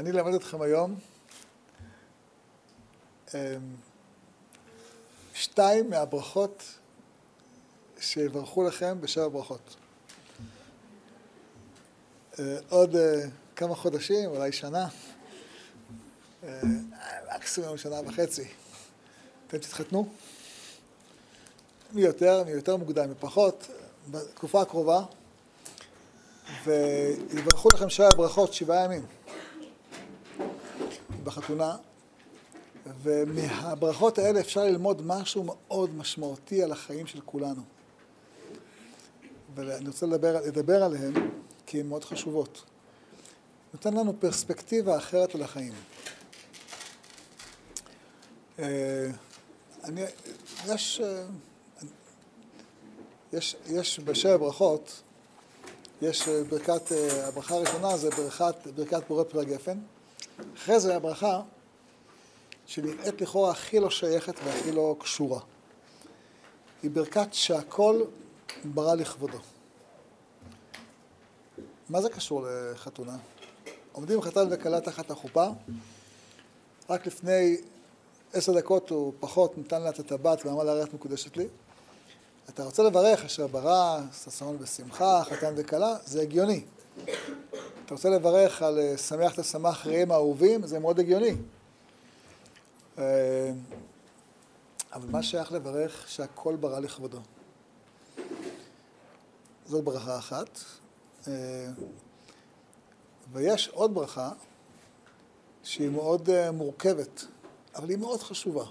אני אלמד אתכם היום אמ, שתיים מהברכות שיברכו לכם בשבע ברכות. אה, עוד אה, כמה חודשים, אולי שנה, אה, מקסימום שנה וחצי, אתם תתחתנו. מי יותר, מי יותר מוקדם, מי פחות, בתקופה הקרובה, ויברכו לכם שבע ברכות, שבעה ימים. בחתונה, ומהברכות האלה אפשר ללמוד משהו מאוד משמעותי על החיים של כולנו. ואני רוצה לדבר, לדבר עליהן כי הן מאוד חשובות. נותן לנו פרספקטיבה אחרת על החיים. אה, אני, יש, אה, יש, יש בשבע ברכות, יש ברכת, אה, הברכה הראשונה זה ברכת, ברכת בורא פרי הגפן. אחרי זה הברכה שנראית לכאורה הכי לא שייכת והכי לא קשורה. היא ברכת שהכל ברא לכבודו. מה זה קשור לחתונה? עומדים חתן וכלה תחת החופה, רק לפני עשר דקות הוא פחות נתן לה את הטבעת ואמר לה ריח מקודשת לי. אתה רוצה לברך אשר ברא, ששון ושמחה, חתן וכלה, זה הגיוני. אתה רוצה לברך על אה, שמח תשמח ראם האהובים, זה מאוד הגיוני. אה, אבל מה שייך לברך שהכל ברא לכבודו? זאת ברכה אחת. אה, ויש עוד ברכה שהיא מאוד מורכבת, אבל היא מאוד חשובה.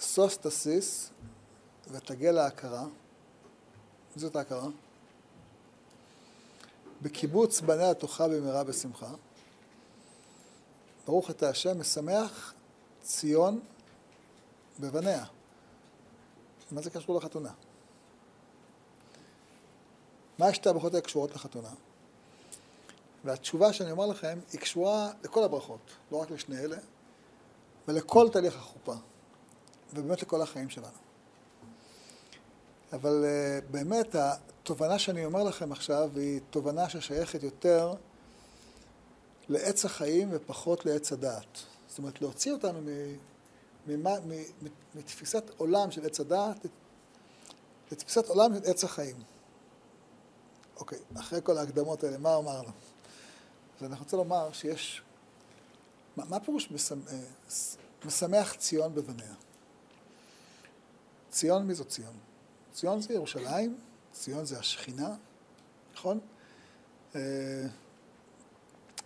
סוס תסיס ותגל להכרה. זאת ההכרה. בקיבוץ בניה תאכל במהרה בשמחה. ברוך אתה השם, משמח ציון בבניה. מה זה קשור לחתונה? מה השתי הברכות האלה קשורות לחתונה? והתשובה שאני אומר לכם היא קשורה לכל הברכות, לא רק לשני אלה, ולכל תהליך החופה, ובאמת לכל החיים שלנו. אבל uh, באמת התובנה שאני אומר לכם עכשיו היא תובנה ששייכת יותר לעץ החיים ופחות לעץ הדעת. זאת אומרת, להוציא אותנו מתפיסת עולם של עץ הדעת לתפיסת עולם של עץ החיים. אוקיי, אחרי כל ההקדמות האלה, מה אמרנו? אז אני רוצה לומר שיש... מה, מה פירוש משמח, אה, משמח ציון בבניה? ציון, מי זו ציון? ציון זה ירושלים, ציון זה השכינה, נכון? אה,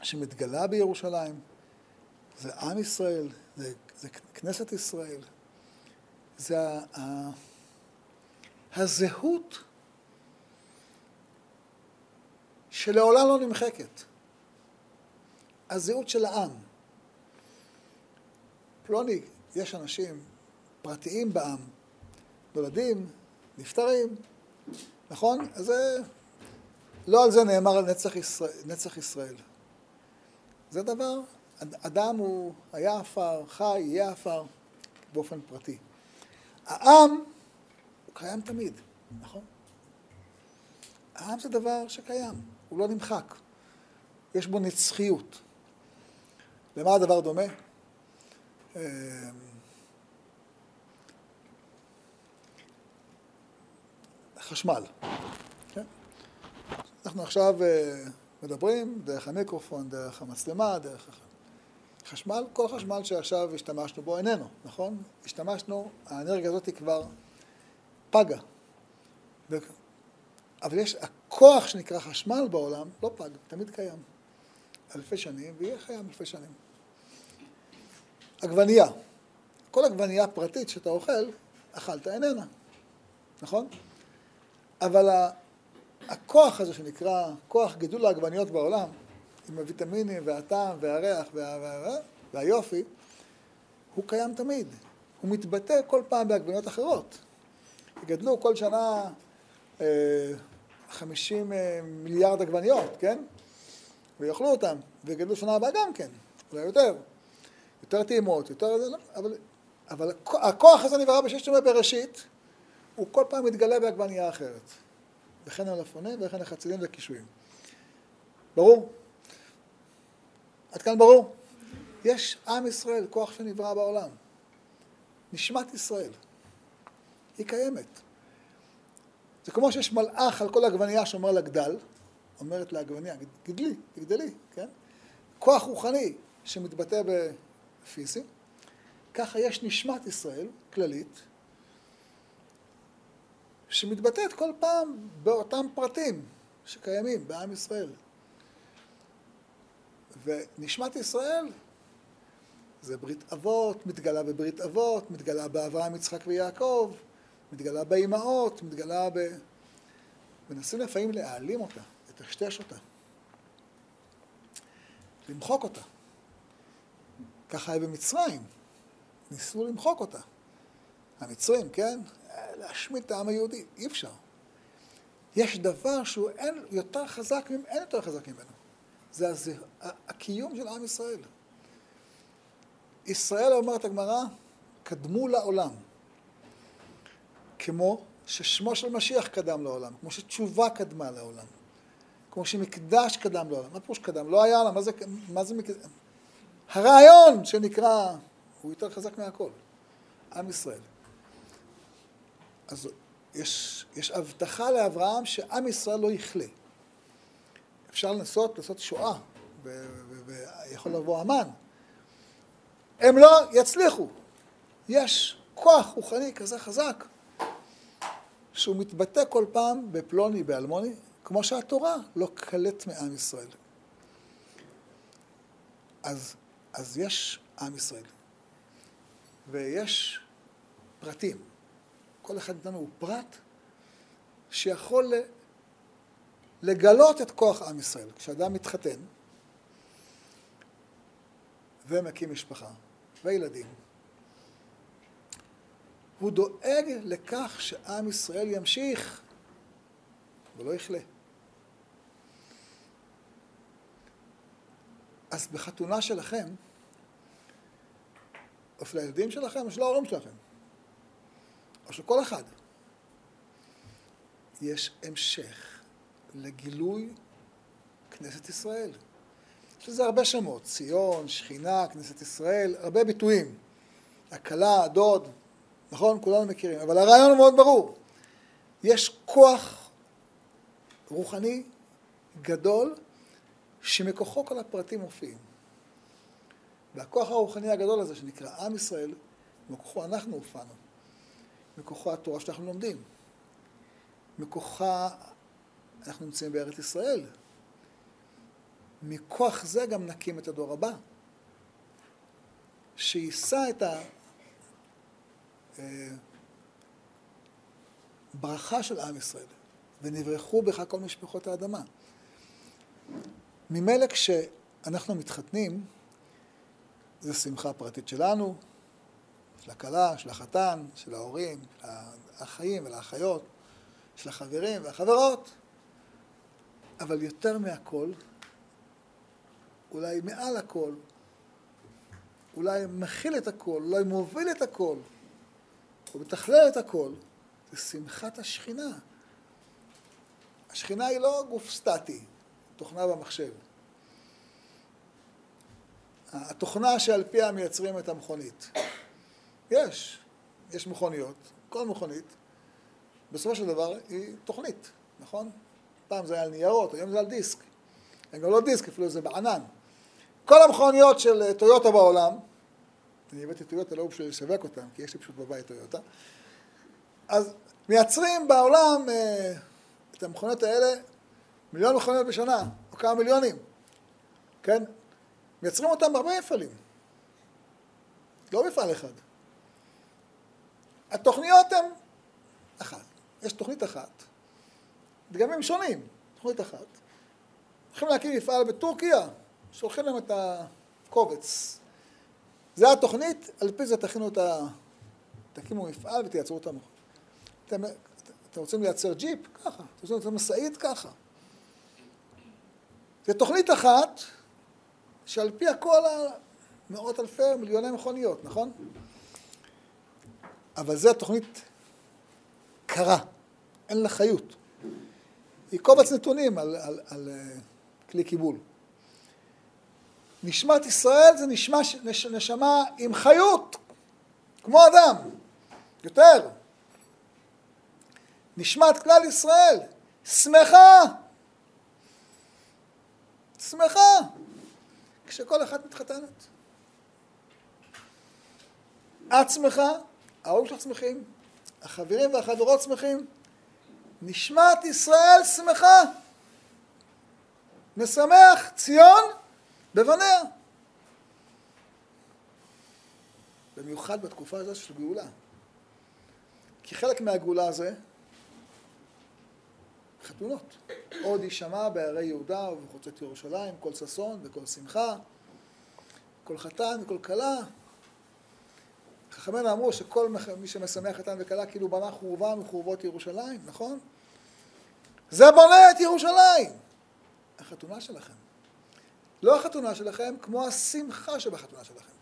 שמתגלה בירושלים, זה עם ישראל, זה, זה כנסת ישראל, זה ה, ה, הזהות שלעולם לא נמחקת, הזהות של העם. פלוני, יש אנשים פרטיים בעם, נולדים, נפטרים, נכון? אז זה... לא על זה נאמר על נצח ישראל. נצח ישראל. זה דבר, אדם הוא היה עפר, חי, יהיה עפר, באופן פרטי. העם הוא קיים תמיד, נכון? העם זה דבר שקיים, הוא לא נמחק. יש בו נצחיות. למה הדבר דומה? חשמל. כן? אנחנו עכשיו אה, מדברים דרך המיקרופון, דרך המצלמה, דרך חשמל, כל חשמל שעכשיו השתמשנו בו איננו, נכון? השתמשנו, האנרגיה הזאת כבר פגה. אבל יש, הכוח שנקרא חשמל בעולם לא פג, תמיד קיים. אלפי שנים, ויהיה קיים אלפי שנים. עגבנייה. כל עגבנייה פרטית שאתה אוכל, אכלת איננה, נכון? אבל הכוח הזה שנקרא כוח גידול העגבניות בעולם, עם הוויטמינים והטעם והריח וה... וה... והיופי, הוא קיים תמיד. הוא מתבטא כל פעם בעגבניות אחרות. יגדלו כל שנה אה, 50 אה, מיליארד עגבניות, כן? ויאכלו אותם, ויגדלו שנה הבאה גם כן, אולי יותר. יותר טעימות, יותר... אבל, אבל הכוח הזה נברא בששת ימי בראשית, הוא כל פעם מתגלה בעגבנייה אחרת. וכן על אפונים וכן החצילים והקישואים. ברור? עד כאן ברור? יש עם ישראל, כוח שנברא בעולם. נשמת ישראל. היא קיימת. זה כמו שיש מלאך על כל עגבנייה שאומר לה גדל, אומרת לעגבנייה, גדלי, תגדלי, כן? כוח רוחני שמתבטא בפיזי, ככה יש נשמת ישראל, כללית, שמתבטאת כל פעם באותם פרטים שקיימים בעם ישראל. ונשמת ישראל זה ברית אבות, מתגלה בברית אבות, מתגלה באברהם, יצחק ויעקב, מתגלה באימהות, מתגלה ב... מנסים לפעמים להעלים אותה, לטשטש אותה, למחוק אותה. ככה היה במצרים, ניסו למחוק אותה. המצרים, כן? להשמיד את העם היהודי, אי אפשר. יש דבר שהוא אין יותר חזק, אין יותר חזק ממנו. זה הז... הקיום של עם ישראל. ישראל, אומרת הגמרא, קדמו לעולם. כמו ששמו של משיח קדם לעולם, כמו שתשובה קדמה לעולם, כמו שמקדש קדם לעולם. מה פירוש קדם? לא היה עולם, מה זה, מה זה מקדש? הרעיון שנקרא, הוא יותר חזק מהכל, עם ישראל. אז יש, יש הבטחה לאברהם שעם ישראל לא יכלה. אפשר לנסות לעשות שואה, ויכול לבוא המן. הם לא יצליחו. יש כוח רוחני כזה חזק, שהוא מתבטא כל פעם בפלוני, באלמוני, כמו שהתורה לא קלט מעם ישראל. אז, אז יש עם ישראל, ויש פרטים. כל אחד מאיתנו הוא פרט שיכול לגלות את כוח עם ישראל. כשאדם מתחתן ומקים משפחה וילדים, הוא דואג לכך שעם ישראל ימשיך ולא יכלה. אז בחתונה שלכם, או של הילדים שלכם, או של ההורים שלכם, של כל אחד, יש המשך לגילוי כנסת ישראל. יש לזה הרבה שמות, ציון, שכינה, כנסת ישראל, הרבה ביטויים. הכלה, הדוד, נכון? כולנו מכירים. אבל הרעיון הוא מאוד ברור. יש כוח רוחני גדול שמכוחו כל הפרטים מופיעים. והכוח הרוחני הגדול הזה שנקרא עם ישראל, מכוחו אנחנו הופענו. מכוחו התורה שאנחנו לומדים. מכוחה אנחנו נמצאים בארץ ישראל. מכוח זה גם נקים את הדור הבא, שיישא את הברכה של עם ישראל, ונברחו בך כל משפחות האדמה. ממילא כשאנחנו מתחתנים, זו שמחה פרטית שלנו, של הכלה, של החתן, של ההורים, של האחאים ולאחיות, של החברים והחברות, אבל יותר מהכל, אולי מעל הכל, אולי מכיל את הכל, אולי מוביל את הכל, הוא מתכלל את הכל, זה שמחת השכינה. השכינה היא לא גוף סטטי, תוכנה במחשב. התוכנה שעל פיה מייצרים את המכונית. יש, יש מכוניות, כל מכונית, בסופו של דבר היא תוכנית, נכון? פעם זה היה על ניירות, היום זה על דיסק. הם גם לא דיסק, אפילו זה בענן. כל המכוניות של טויוטה בעולם, אני הבאתי טויוטה לא בשביל לשווק אותם, כי יש לי פשוט בבית טויוטה, אז מייצרים בעולם אה, את המכוניות האלה, מיליון מכוניות בשנה, או כמה מיליונים, כן? מייצרים אותם בהרבה מפעלים, לא מפעל אחד. התוכניות הן אחת, יש תוכנית אחת, דגמים שונים, תוכנית אחת. הולכים להקים מפעל בטורקיה, שולחים להם את הקובץ. זה התוכנית, על פי זה תכינו את ה... תקימו מפעל ותייצרו את המכון. אתם, אתם רוצים לייצר ג'יפ? ככה. אתם רוצים לייצר משאית? ככה. זו תוכנית אחת שעל פי הכל מאות אלפי, מיליוני מכוניות, נכון? אבל זו תוכנית קרה, אין לה חיות. היא קובץ נתונים על, על, על, על כלי קיבול. נשמת ישראל זה נשמה, נש, נשמה עם חיות, כמו אדם, יותר. נשמת כלל ישראל, שמחה. שמחה. כשכל אחת מתחתנת. את שמחה, ההורים שלך שמחים, החברים והחברות שמחים, נשמת ישראל שמחה. משמח ציון בבניה. במיוחד בתקופה הזאת של גאולה. כי חלק מהגאולה זה חתונות. עוד יישמע בערי יהודה ובחוצות ירושלים, כל ששון וכל שמחה, כל חתן וכל כלה. חכמינו אמרו שכל מי שמשמח חתן וכלה כאילו בנה חורבה מחורבות ירושלים, נכון? זה בונה את ירושלים. החתונה שלכם. לא החתונה שלכם, כמו השמחה שבחתונה שלכם.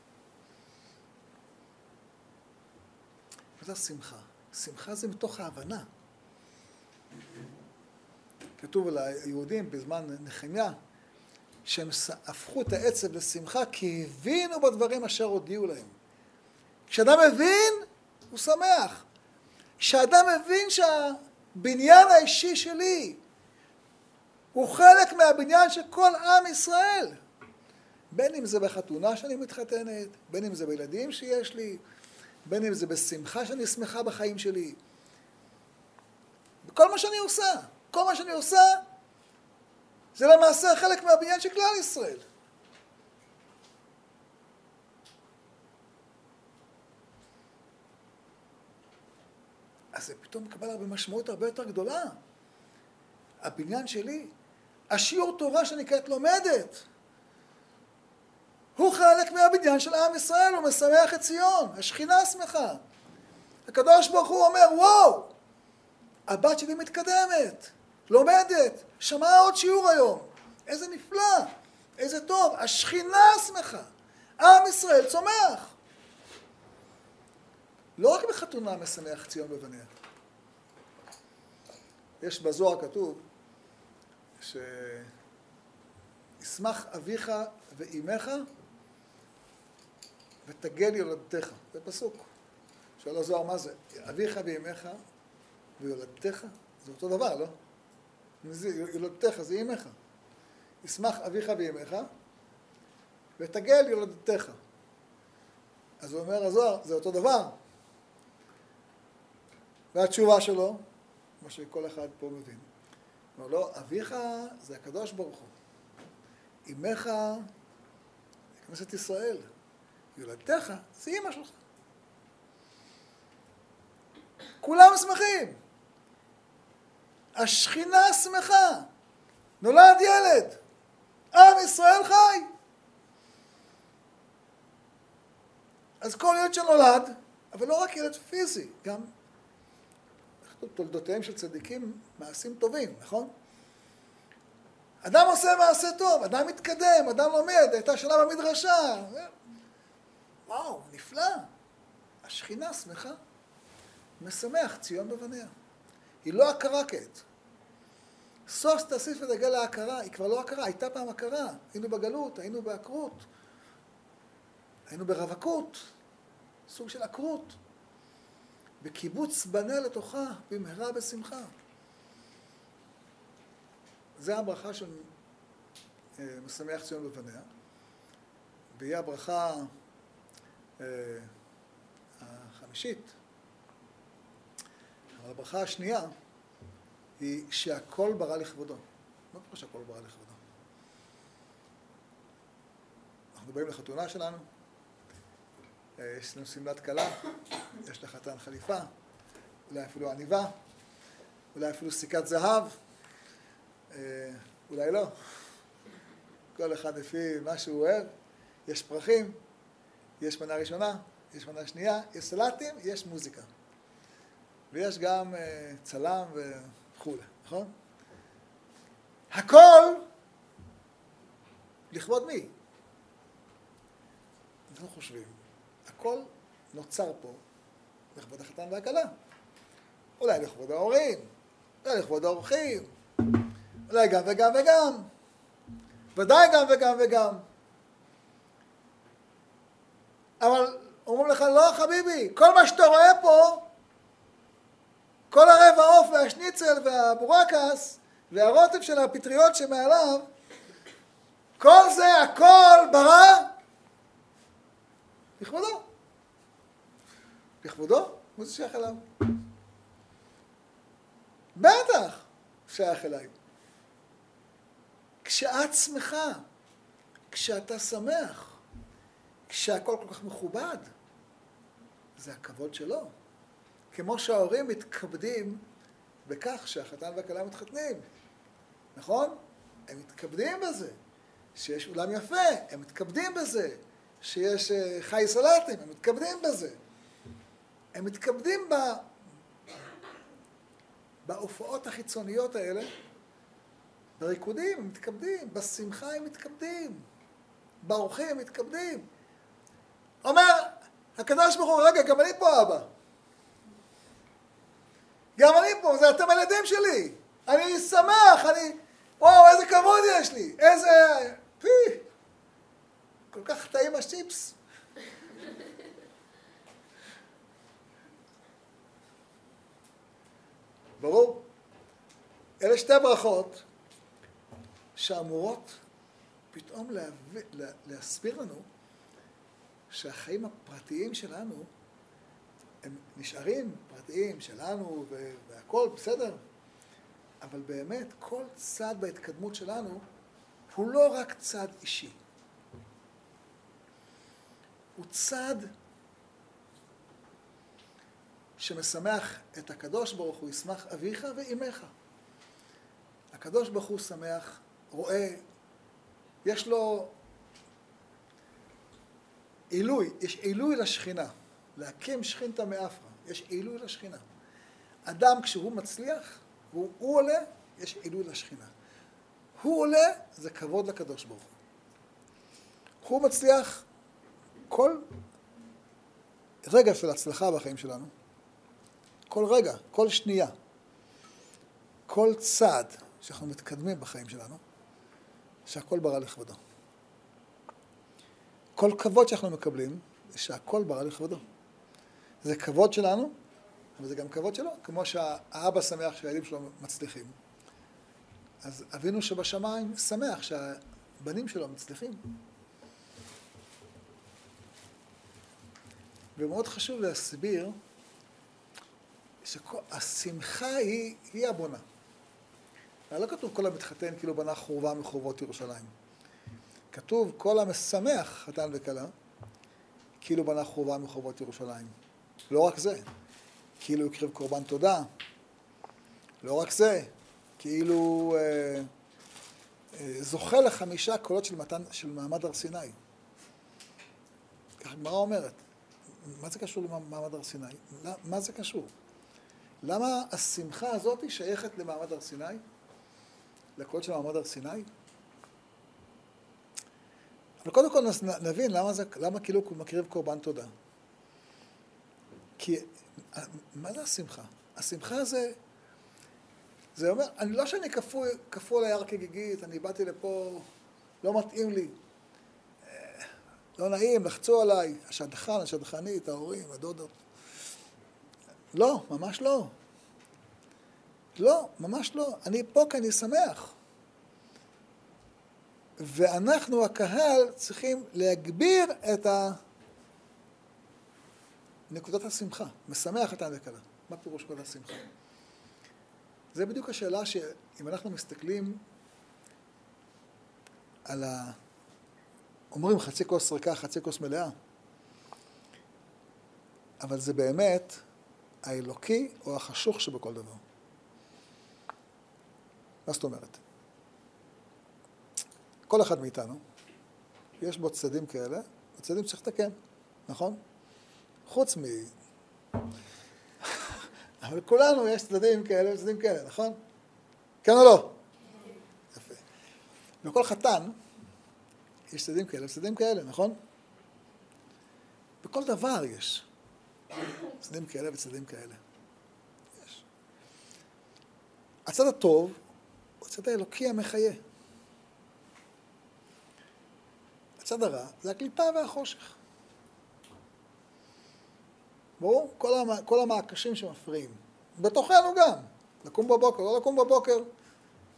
מה זה השמחה? שמחה זה מתוך ההבנה. כתוב על היהודים בזמן נחמיה, שהם הפכו את העצב לשמחה כי הבינו בדברים אשר הודיעו להם. כשאדם מבין, הוא שמח. כשאדם מבין שהבניין האישי שלי הוא חלק מהבניין של כל עם ישראל. בין אם זה בחתונה שאני מתחתנת, בין אם זה בילדים שיש לי, בין אם זה בשמחה שאני שמחה בחיים שלי. בכל מה שאני עושה. כל מה שאני עושה זה למעשה חלק מהבניין של כלל ישראל. אז זה פתאום מקבל הרבה משמעות הרבה יותר גדולה. הבניין שלי, השיעור תורה שנקראת לומדת, הוא חלק מהבניין של עם ישראל, הוא משמח את ציון, השכינה שמחה. הקדוש ברוך הוא אומר, וואו, הבת שלי מתקדמת. לומדת, שמעה עוד שיעור היום. איזה נפלא, איזה טוב, השכינה שמחה, עם ישראל צומח. לא רק בחתונה משמח ציון בבניה. יש בזוהר כתוב שישמח אביך ואימך ותגל יולדתך. זה פסוק. שואל הזוהר מה זה? אביך ואימך ויולדתך? זה אותו דבר, לא? ילודתך זה אימך. ישמח אביך ואימך, ותגל ילודתך. אז הוא אומר הזוהר, זה אותו דבר. והתשובה שלו, מה שכל אחד פה מבין, אומר לו, אביך זה הקדוש ברוך הוא. אמך זה כנסת ישראל. ילדתך זה אימא שלך. כולם שמחים. השכינה שמחה, נולד ילד, עם ישראל חי. אז כל ילד שנולד, אבל לא רק ילד פיזי, גם תולדותיהם של צדיקים מעשים טובים, נכון? אדם עושה מעשה טוב, אדם מתקדם, אדם לומד, הייתה שנה במדרשה. וואו, נפלא. השכינה שמחה, משמח ציון בבניה. היא לא הכרה כעת. סוף תסיף ודגל להכרה, היא כבר לא הכרה, הייתה פעם הכרה. היינו בגלות, היינו בעקרות, היינו ברווקות, סוג של עקרות. בקיבוץ בנה לתוכה במהרה בשמחה. זה הברכה של אה, משמח ציון בבניה, והיא הברכה אה, החמישית. אבל הברכה השנייה היא שהכל ברא לכבודו. מה קורה שהכל ברא לכבודו? אנחנו באים לחתונה שלנו, יש לנו שמלת כלה, יש לחתן חליפה, אולי אפילו עניבה, אולי אפילו סיכת זהב, אה, אולי לא. כל אחד לפי מה שהוא אוהב. יש פרחים, יש מנה ראשונה, יש מנה שנייה, יש סלטים, יש מוזיקה. ויש גם אה, צלם וכולי, נכון? הכל לכבוד מי? אנחנו חושבים, הכל נוצר פה לכבוד החתן והכלה. אולי לכבוד ההורים, אולי לכבוד האורחים, אולי גם וגם וגם. ודאי גם וגם וגם. אבל אומרים לך, לא חביבי, כל מה שאתה רואה פה, כל הרבע עוף והשניצל והבורקס והרוטב של הפטריות שמעליו, כל זה, הכל ברא לכבודו. לכבודו? מה זה שייך אליו? בטח שייך אליי. כשאת שמחה, כשאתה שמח, כשהכל כל כך מכובד, זה הכבוד שלו. כמו שההורים מתכבדים בכך שהחתן והכלה מתחתנים, נכון? הם מתכבדים בזה. שיש אולם יפה, הם מתכבדים בזה. שיש אה, חי סלטים, הם מתכבדים בזה. הם מתכבדים ב... בהופעות החיצוניות האלה, בריקודים הם מתכבדים, בשמחה הם מתכבדים, באורחים הם מתכבדים. אומר הקדוש ברוך הוא, רגע, גם אני פה אבא. גם אני פה, זה אתם הילדים שלי. אני שמח, אני... וואו, איזה כבוד יש לי, איזה... פי! כל כך טעים השצ'יפס. ברור. אלה שתי ברכות שאמורות פתאום להביא, לה, להסביר לנו שהחיים הפרטיים שלנו הם נשארים פרטיים שלנו והכול בסדר, אבל באמת כל צד בהתקדמות שלנו הוא לא רק צד אישי. הוא צד שמשמח את הקדוש ברוך הוא, ישמח אביך ואימך. הקדוש ברוך הוא שמח, רואה, יש לו עילוי, יש עילוי לשכינה, להקים שכינתא מאפרה, יש עילוי לשכינה. אדם כשהוא מצליח, והוא עולה, יש עילוי לשכינה. הוא עולה, זה כבוד לקדוש ברוך הוא. הוא מצליח, כל רגע של הצלחה בחיים שלנו, כל רגע, כל שנייה, כל צעד שאנחנו מתקדמים בחיים שלנו, שהכל ברא לכבודו. כל כבוד שאנחנו מקבלים, זה שהכל ברא לכבודו. זה כבוד שלנו, אבל זה גם כבוד שלו, כמו שהאבא שמח שהילדים שלו מצליחים. אז אבינו שבשמיים שמח שהבנים שלו מצליחים. ומאוד חשוב להסביר שהשמחה היא, היא הבונה. לא כתוב כל המתחתן כאילו בנה חורבה מחורבות ירושלים. כתוב כל המשמח חתן וכלה כאילו בנה חורבה מחורבות ירושלים. לא רק זה, כאילו הקריב קורבן תודה. לא רק זה, כאילו אה, אה, זוכה לחמישה קולות של, מתן, של מעמד הר סיני. ככה הגמרא אומרת. מה זה קשור למעמד הר סיני? מה זה קשור? למה השמחה הזאת שייכת למעמד הר סיני? לקולות של מעמד הר סיני? אבל קודם כל נבין למה, זה, למה כאילו הוא מקריב קורבן תודה. כי מה זה השמחה? השמחה זה, זה אומר, אני לא שאני קפוא, קפוא ליער כגיגית, אני באתי לפה, לא מתאים לי. לא נעים, לחצו עליי, השדכן, השדכנית, ההורים, הדודות. לא, ממש לא. לא, ממש לא. אני פה כי אני שמח. ואנחנו, הקהל, צריכים להגביר את ה... נקודת השמחה. משמח את הנקלה. מה פירוש נקודת השמחה? זה בדיוק השאלה שאם אנחנו מסתכלים על ה... אומרים חצי כוס ריקה, חצי כוס מלאה. אבל זה באמת האלוקי או החשוך שבכל דבר. מה זאת אומרת? כל אחד מאיתנו, יש בו צדדים כאלה, וצדדים שצריך לתקן, נכון? חוץ מ... אבל כולנו יש צדדים כאלה וצדדים כאלה, נכון? כן או לא? יפה. וכל חתן, יש צדדים כאלה וצדדים כאלה, נכון? בכל דבר יש צדדים כאלה וצדדים כאלה. יש. הצד הטוב הוא הצד האלוקי המחיה. הצד הרע זה הקליפה והחושך. ברור? כל, המ, כל המעקשים שמפריעים. בתוכנו גם. לקום בבוקר, לא לקום בבוקר.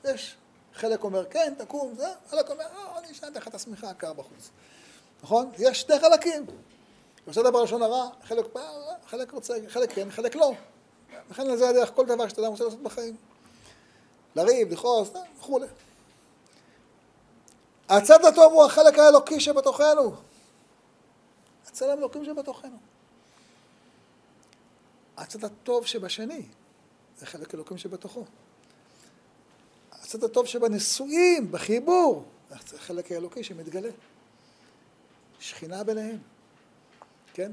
יש. חלק אומר, כן, תקום, זה, חלק אומר, אה, אני אשאל לך את השמיכה הקר בחוץ. נכון? יש שני חלקים. עושה דבר ראשון הרע, חלק, חלק רוצה, חלק כן, חלק לא. לכן זה הדרך כל דבר שאתה רוצה לעשות בחיים. לריב, לכעוס, אה, וכולי. הצד הטוב הוא החלק האלוקי שבתוכנו. הצד האלוקים שבתוכנו. הצד הטוב שבשני, זה חלק אלוקים שבתוכו. הצד הטוב שבנישואים, בחיבור, זה חלק האלוקי שמתגלה. שכינה ביניהם, כן?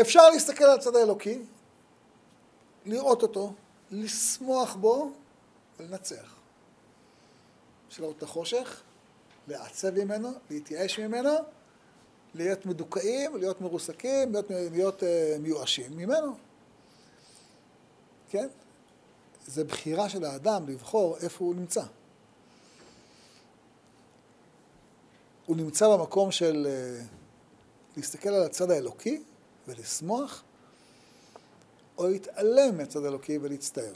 אפשר להסתכל על הצד האלוקי, לראות אותו, לשמוח בו ולנצח. אפשר לראות את החושך, לעצב ממנו, להתייאש ממנו, להיות מדוכאים, להיות מרוסקים, להיות, להיות uh, מיואשים ממנו. כן? זה בחירה של האדם לבחור איפה הוא נמצא. הוא נמצא במקום של uh, להסתכל על הצד האלוקי ולשמוח, או להתעלם מהצד האלוקי ולהצטער.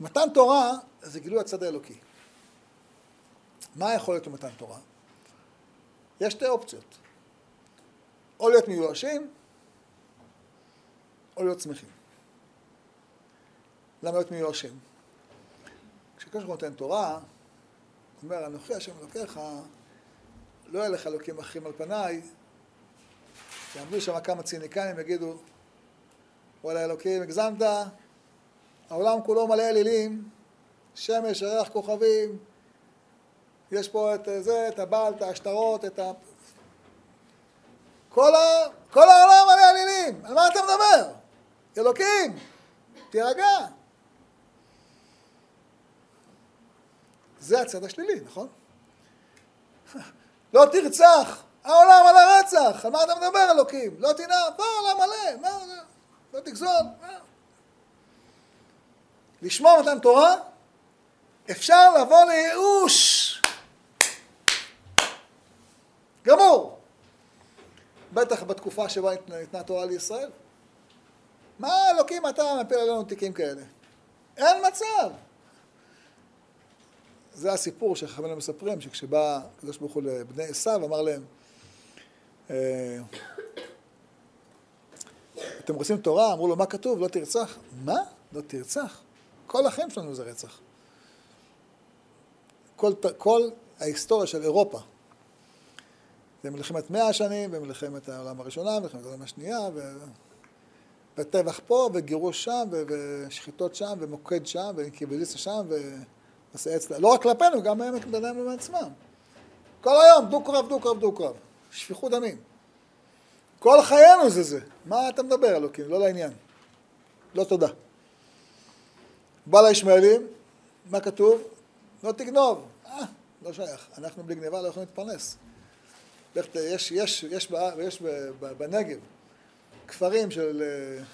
מתן תורה זה גילוי הצד האלוקי. מה יכול להיות במתן תורה? יש שתי אופציות. או להיות מיואשים, או להיות שמחים. למה להיות מיואשים? כשקדוש ברוך נותן תורה, הוא אומר, אנוכי השם אלוקיך, לא יהיה לך אלוקים אחרים על פניי, יעמדו שם כמה ציניקנים, יגידו, וואלה אלוקים, הגזמת, העולם כולו מלא אלילים, שמש, ירח, כוכבים, יש פה את זה, את הבעל, את השטרות, את ה... כל, ה... כל העולם מלא אלילים, על מה אתה מדבר? אלוקים, תירגע. זה הצד השלילי, נכון? לא תרצח, העולם על הרצח, על מה אתה מדבר אלוקים? לא תנאם, בוא, העולם מלא, לא תגזול? לשמוע מתן תורה, אפשר לבוא לייאוש. גמור. בטח בתקופה שבה ניתנה תורה לישראל. מה אלוקים אתה מפיל עלינו תיקים כאלה? אין מצב. זה הסיפור שחכמינו מספרים, שכשבא הקדוש ברוך הוא לבני עשיו, אמר להם, אתם רוצים תורה? אמרו לו, מה כתוב? לא תרצח. מה? לא תרצח. כל החיים שלנו זה רצח. כל, כל ההיסטוריה של אירופה, במלחמת מאה השנים, במלחמת העולם הראשונה, במלחמת העולם השנייה, ו... וטבח פה, וגירוש שם, ו... ושחיטות שם, ומוקד שם, ואינקיביליציה שם, ומסעי אצלה. לא רק כלפינו, גם ביניהם עצמם. כל היום, דו-קרב, דו-קרב, דו-קרב. שפיכות דמים. כל חיינו זה זה. מה אתה מדבר, אלוקים? לא לעניין. לא תודה. בא לישמעאלים, מה כתוב? לא תגנוב. אה, לא שייך. אנחנו בלי גניבה לא יכולים להתפרנס. יש, יש, יש, יש בנגב כפרים של אה,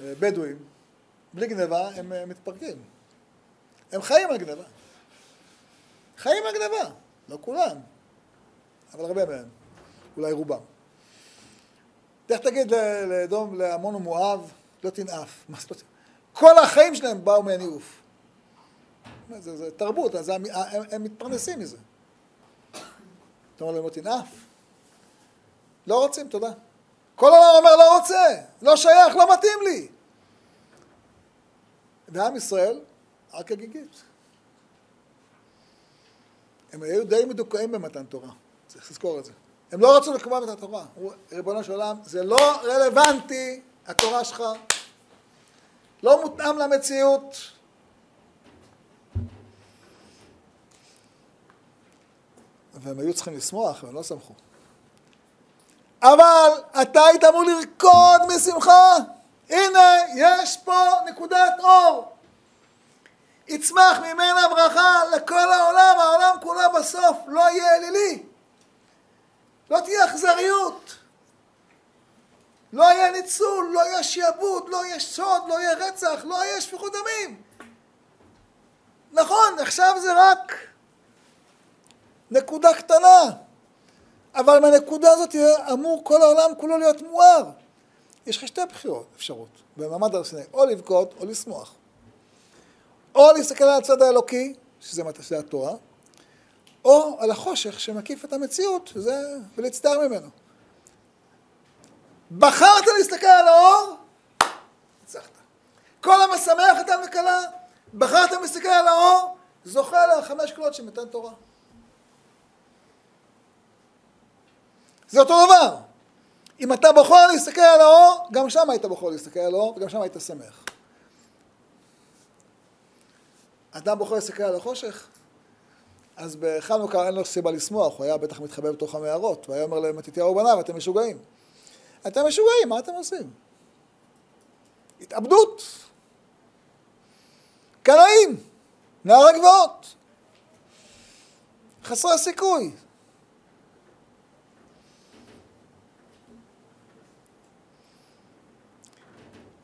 אה, בדואים, בלי גניבה הם אה, מתפרקים. הם חיים על גניבה. חיים על גניבה. לא כולם, אבל הרבה מהם. אולי רובם. איך תגיד לאדום, לעמון ומואב, לא תנאף. כל החיים שלהם באו מהניאוף. זה, זה תרבות, אז הם, הם, הם מתפרנסים מזה. אתה אומר להם, לא תנאף? לא רוצים, תודה. כל העולם אומר, לא רוצה, לא שייך, לא מתאים לי. ועם ישראל, רק הגיגית. הם היו די מדוכאים במתן תורה, צריך לזכור את זה. הם לא רצו לקבוע את התורה. ריבונו של עולם, זה לא רלוונטי, התורה שלך. לא מותאם למציאות. והם היו צריכים לשמוח, והם לא שמחו. אבל אתה היית אמור לרקוד משמחה. הנה, יש פה נקודת אור. יצמח ממנה ברכה לכל העולם, העולם כולו בסוף לא יהיה אלילי. לא תהיה אכזריות. לא יהיה ניצול, לא יהיה שיעבוד, לא יהיה שוד, לא יהיה רצח, לא יהיה שפיכות דמים. נכון, עכשיו זה רק נקודה קטנה, אבל מהנקודה הזאת אמור כל העולם כולו להיות מואר. יש לך שתי בחירות, אפשרות, במעמד הר סיני, או לבכות או לשמוח. או להסתכל על הצד האלוקי, שזה, שזה התורה, או על החושך שמקיף את המציאות, שזה, ולהצטער ממנו. בחרת להסתכל על האור, הצלחת. כל המשמח את וכלה, בחרת להסתכל על האור, זוכה לחמש קולות של מתן תורה. זה אותו דבר. אם אתה בוחר להסתכל על האור, גם שם היית בוחר להסתכל על האור, וגם שם היית שמח. אדם בוחר להסתכל על החושך, אז בחנוכה אין לו סיבה לשמוח, הוא היה בטח מתחבא בתוך המערות, והיה אומר להם, מתתיהו בניו, אתם משוגעים. אתם משוגעים, מה אתם עושים? התאבדות. קנאים, נער הגבעות. חסרי סיכוי.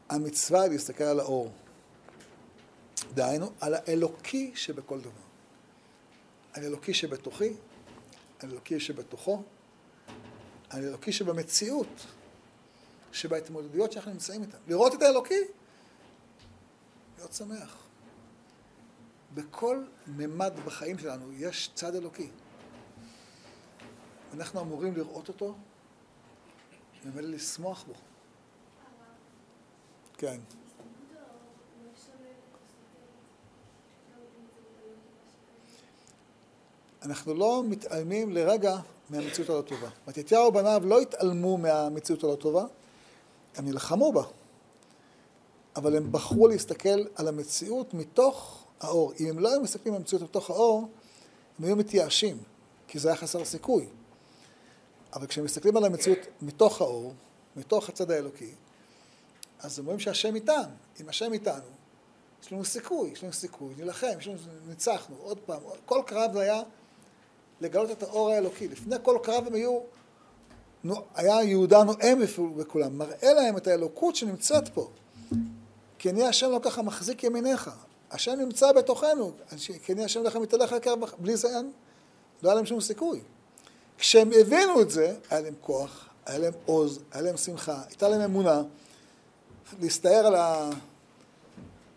המצווה היא להסתכל על האור. דהיינו, על האלוקי שבכל דבר. על אלוקי שבתוכי, על אלוקי שבתוכו, על אלוקי שבמציאות, שבהתמודדויות שאנחנו נמצאים איתן. לראות את האלוקי, להיות שמח. בכל ממד בחיים שלנו יש צד אלוקי. אנחנו אמורים לראות אותו, וממילא לשמוח בו. כן. אנחנו לא מתעלמים לרגע מהמציאות הלא טובה. מתתיהו ובניו לא התעלמו מהמציאות הלא טובה, הם נלחמו בה. אבל הם בחרו להסתכל על המציאות מתוך האור. אם הם לא היו מסתכלים על המציאות מתוך האור, הם היו מתייאשים, כי זה היה חסר סיכוי. אבל כשהם מסתכלים על המציאות מתוך האור, מתוך הצד האלוקי, אז הם רואים שהשם איתם. אם השם איתנו, יש לנו סיכוי, יש לנו סיכוי, נילחם, ניצחנו, עוד פעם. כל קרב זה היה לגלות את האור האלוקי. לפני כל קרב הם היו, היה יהודה נואם בכולם, מראה להם את האלוקות שנמצאת פה. כי אני השם לא ככה מחזיק ימיניך. השם נמצא בתוכנו, כי אני השם לך מתהלך יקר, בלי זה אין, לא היה להם שום סיכוי. כשהם הבינו את זה, היה להם כוח, היה להם עוז, היה להם שמחה, הייתה להם אמונה. להסתער על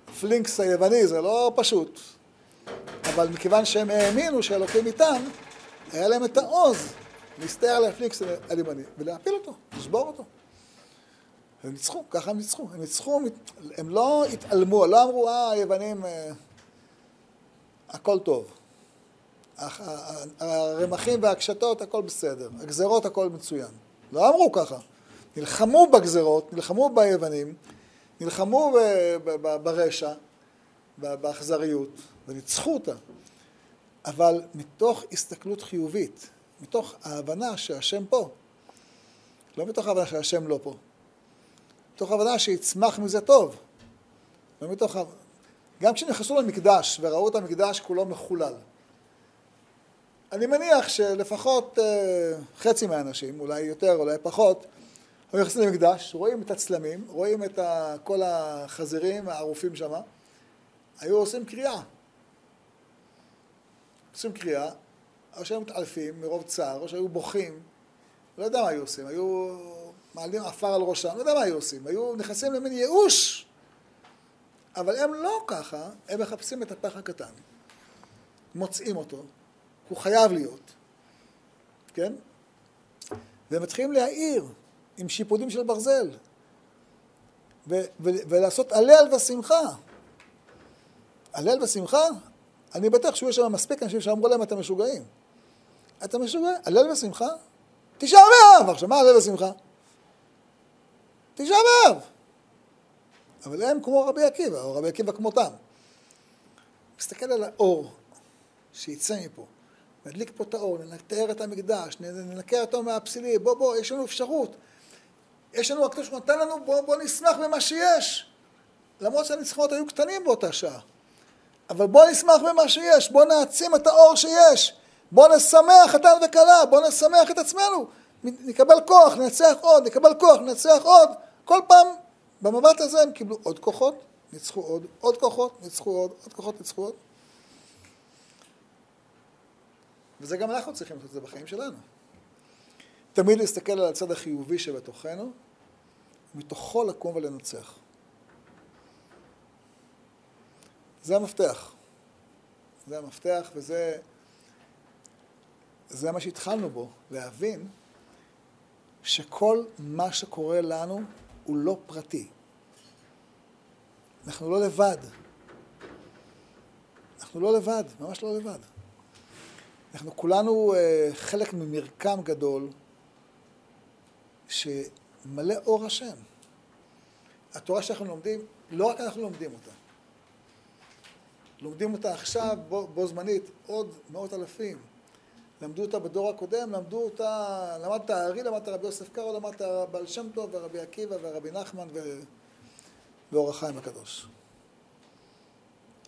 הפלינקס היווני זה לא פשוט, אבל מכיוון שהם האמינו שאלוקים איתם, היה להם את העוז להסתער על הפלינקס היווני ולהפיל אותו, לשבור אותו. הם ניצחו, ככה הם ניצחו. הם ניצחו, הם לא התעלמו, לא אמרו, אה, היוונים, אה, הכל טוב. הרמחים והקשתות, הכל בסדר. הגזרות, הכל מצוין. לא אמרו ככה. נלחמו בגזרות, נלחמו ביוונים, נלחמו ברשע, באכזריות, וניצחו אותה. אבל מתוך הסתכלות חיובית, מתוך ההבנה שהשם פה, לא מתוך ההבנה שהשם לא פה, מתוך ההבנה שיצמח מזה טוב. לא מתוך... גם כשנכנסו למקדש וראו את המקדש כולו מחולל, אני מניח שלפחות אה, חצי מהאנשים, אולי יותר, אולי פחות, היו נכנסים למקדש, רואים את הצלמים, רואים את כל החזירים הערופים שם, היו עושים קריאה. עושים קריאה, או שהיו מתעלפים מרוב צער, או שהיו בוכים, לא יודע מה היו עושים, היו מעלים עפר על ראשם, לא יודע מה היו עושים, היו נכנסים למין ייאוש. אבל הם לא ככה, הם מחפשים את הפח הקטן, מוצאים אותו, הוא חייב להיות, כן? והם מתחילים להעיר. עם שיפודים של ברזל, ו- ו- ולעשות הלל ושמחה. הלל ושמחה, אני בטוח שיהיו שם מספיק אנשים שאמרו להם, אתם משוגעים. אתם משוגעים? הלל ושמחה? תשעה באב! עכשיו, מה הלל ושמחה? תשעה באב! אבל הם כמו רבי עקיבא, או רבי עקיבא כמותם. מסתכל על האור שיצא מפה, נדליק פה את האור, נתאר את המקדש, ננקה אותו מהפסילי, בוא בוא, יש לנו אפשרות. יש לנו, הקדוש נתן לנו, בוא, בוא נשמח במה שיש. למרות שהניצחונות היו קטנים באותה שעה. אבל בוא נשמח במה שיש, בוא נעצים את האור שיש. בוא נשמח חתן וכלה, בוא נשמח את עצמנו. נקבל כוח, ננצח עוד, נקבל כוח, ננצח עוד. כל פעם, במבט הזה הם קיבלו עוד כוחות, ניצחו עוד, עוד כוחות, ניצחו עוד, עוד כוחות, ניצחו עוד. וזה גם אנחנו צריכים לעשות את זה בחיים שלנו. תמיד להסתכל על הצד החיובי שבתוכנו, מתוכו לקום ולנצח. זה המפתח. זה המפתח וזה זה מה שהתחלנו בו, להבין שכל מה שקורה לנו הוא לא פרטי. אנחנו לא לבד. אנחנו לא לבד, ממש לא לבד. אנחנו כולנו uh, חלק ממרקם גדול שמלא אור השם. התורה שאנחנו לומדים, לא רק אנחנו לומדים אותה. לומדים אותה עכשיו, בו, בו זמנית, עוד מאות אלפים. למדו אותה בדור הקודם, למדו אותה, למדת הארי, למדת רבי יוסף קארו, למדת בעל שם טוב ורבי עקיבא ורבי נחמן ו... ואור החיים הקדוש.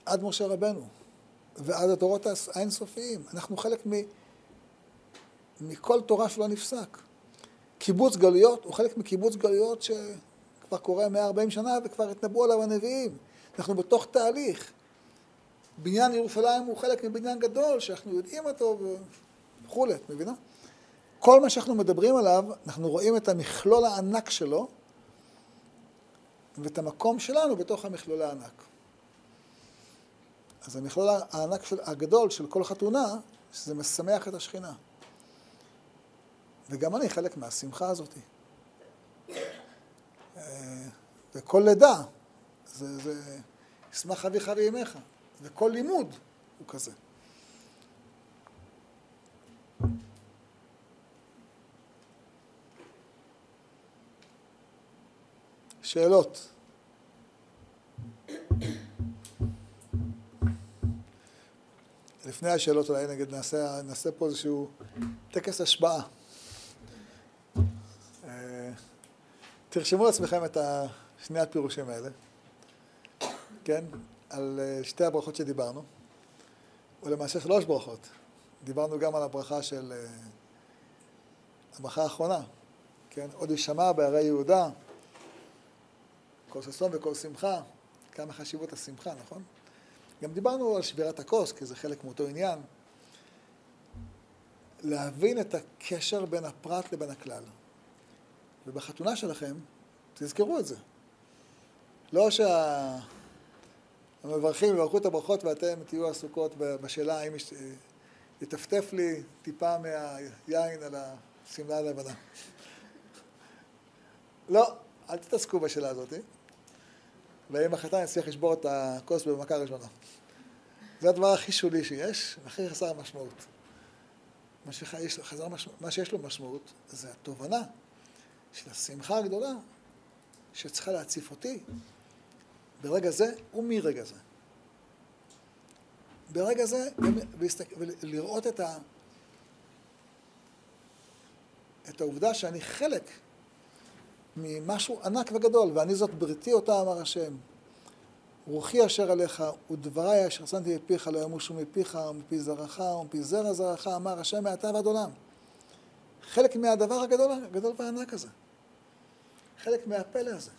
עד משה רבנו ועד הדורות האינסופיים. אנחנו חלק מ... מכל תורה שלא נפסק. קיבוץ גלויות הוא חלק מקיבוץ גלויות שכבר קורה 140 שנה וכבר התנבאו עליו הנביאים. אנחנו בתוך תהליך. בניין ירושלים הוא חלק מבניין גדול שאנחנו יודעים אותו וכולי, את מבינה? כל מה שאנחנו מדברים עליו, אנחנו רואים את המכלול הענק שלו ואת המקום שלנו בתוך המכלול הענק. אז המכלול הענק של, הגדול של כל חתונה, שזה משמח את השכינה. וגם אני חלק מהשמחה הזאת. אה, וכל לידה, זה, זה ישמח אביך ואימך, וכל לימוד הוא כזה. שאלות. לפני השאלות אולי נגיד נעשה, נעשה פה איזשהו טקס השבעה. אה, תרשמו לעצמכם את שני הפירושים האלה, כן? על אה, שתי הברכות שדיברנו, ולמעשה שלוש ברכות. דיברנו גם על הברכה של אה, הברכה האחרונה, כן? עוד יישמע בערי יהודה, כל ששון וכל שמחה, כמה חשיבות השמחה, נכון? גם דיברנו על שבירת הכוס, כי זה חלק מאותו עניין. להבין את הקשר בין הפרט לבין הכלל. ובחתונה שלכם, תזכרו את זה. לא שהמברכים יברכו את הברכות ואתם תהיו עסוקות בשאלה האם יטפטף לי טיפה מהיין על השמלה הלבנה. לא, אל תתעסקו בשאלה הזאת. ואם החתן יצליח לשבור את הכוס במכה ראשונה. זה הדבר הכי שולי שיש, והכי חסר משמעות. מה, שיש, חזר, מה שיש לו משמעות זה התובנה של השמחה הגדולה שצריכה להציף אותי ברגע זה ומרגע זה. ברגע זה, ולראות את, ה, את העובדה שאני חלק ממשהו ענק וגדול, ואני זאת בריתי אותה אמר השם. רוחי אשר עליך ודבריי אשר שמתי בפיך לא ימושו מפיך ומפי זרעך ומפי זרע זרעך אמר השם מעתה ועד עולם. חלק מהדבר הגדול, הגדול והענק הזה. חלק מהפלא הזה.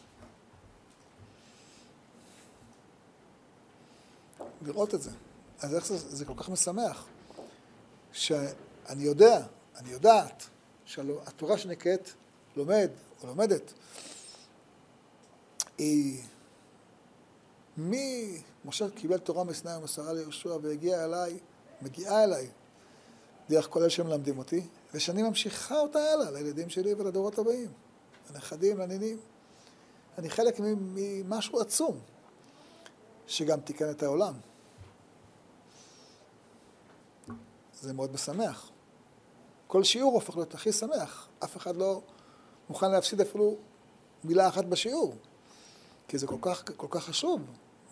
לראות את זה. אז איך זה, זה כל כך משמח? שאני יודע, אני יודעת, שהתורה שנקראת לומד או לומדת, היא מי, משה קיבל תורה מסיני ומסרה ליהושע והגיע אליי, מגיעה אליי, דרך כל אלה שמלמדים אותי, ושאני ממשיכה אותה הלאה לילדים שלי ולדורות הבאים, לנכדים, לנינים. אני חלק ממשהו עצום, שגם תיקן את העולם. זה מאוד משמח. כל שיעור הופך להיות הכי שמח. אף אחד לא מוכן להפסיד אפילו מילה אחת בשיעור, כי זה כל כך, כל כך חשוב.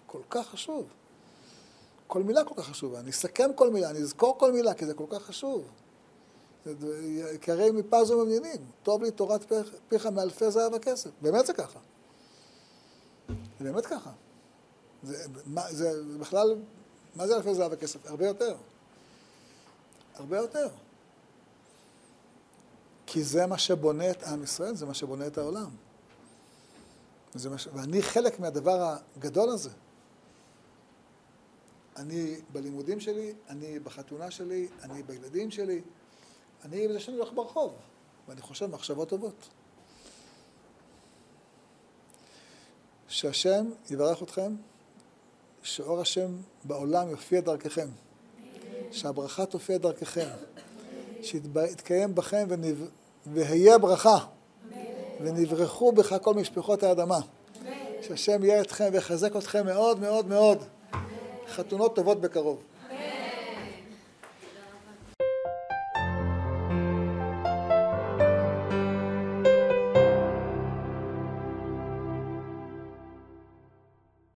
כל כך חשוב. כל מילה כל כך חשובה. אני אסכם כל מילה, אני אזכור כל מילה, כי זה כל כך חשוב. יקרא מפז וממניינים, טוב לי תורת פיך מאלפי זהב וכסף. באמת זה ככה. זה באמת ככה. זה, מה, זה בכלל, מה זה אלפי זהב וכסף? הרבה יותר. הרבה יותר. כי זה מה שבונה את עם ישראל, זה מה שבונה את העולם. ש... ואני חלק מהדבר הגדול הזה. אני בלימודים שלי, אני בחתונה שלי, אני בילדים שלי, אני בזה שאני הולך ברחוב. ואני חושב מחשבות טובות. שהשם יברך אתכם, שאור השם בעולם יופיע דרככם, שהברכה תופיע דרככם, שיתקיים בכם ונב... והיה ברכה, ונברכו בך כל משפחות האדמה. שהשם יהיה אתכם ויחזק אתכם מאוד מאוד מאוד. חתונות טובות בקרוב.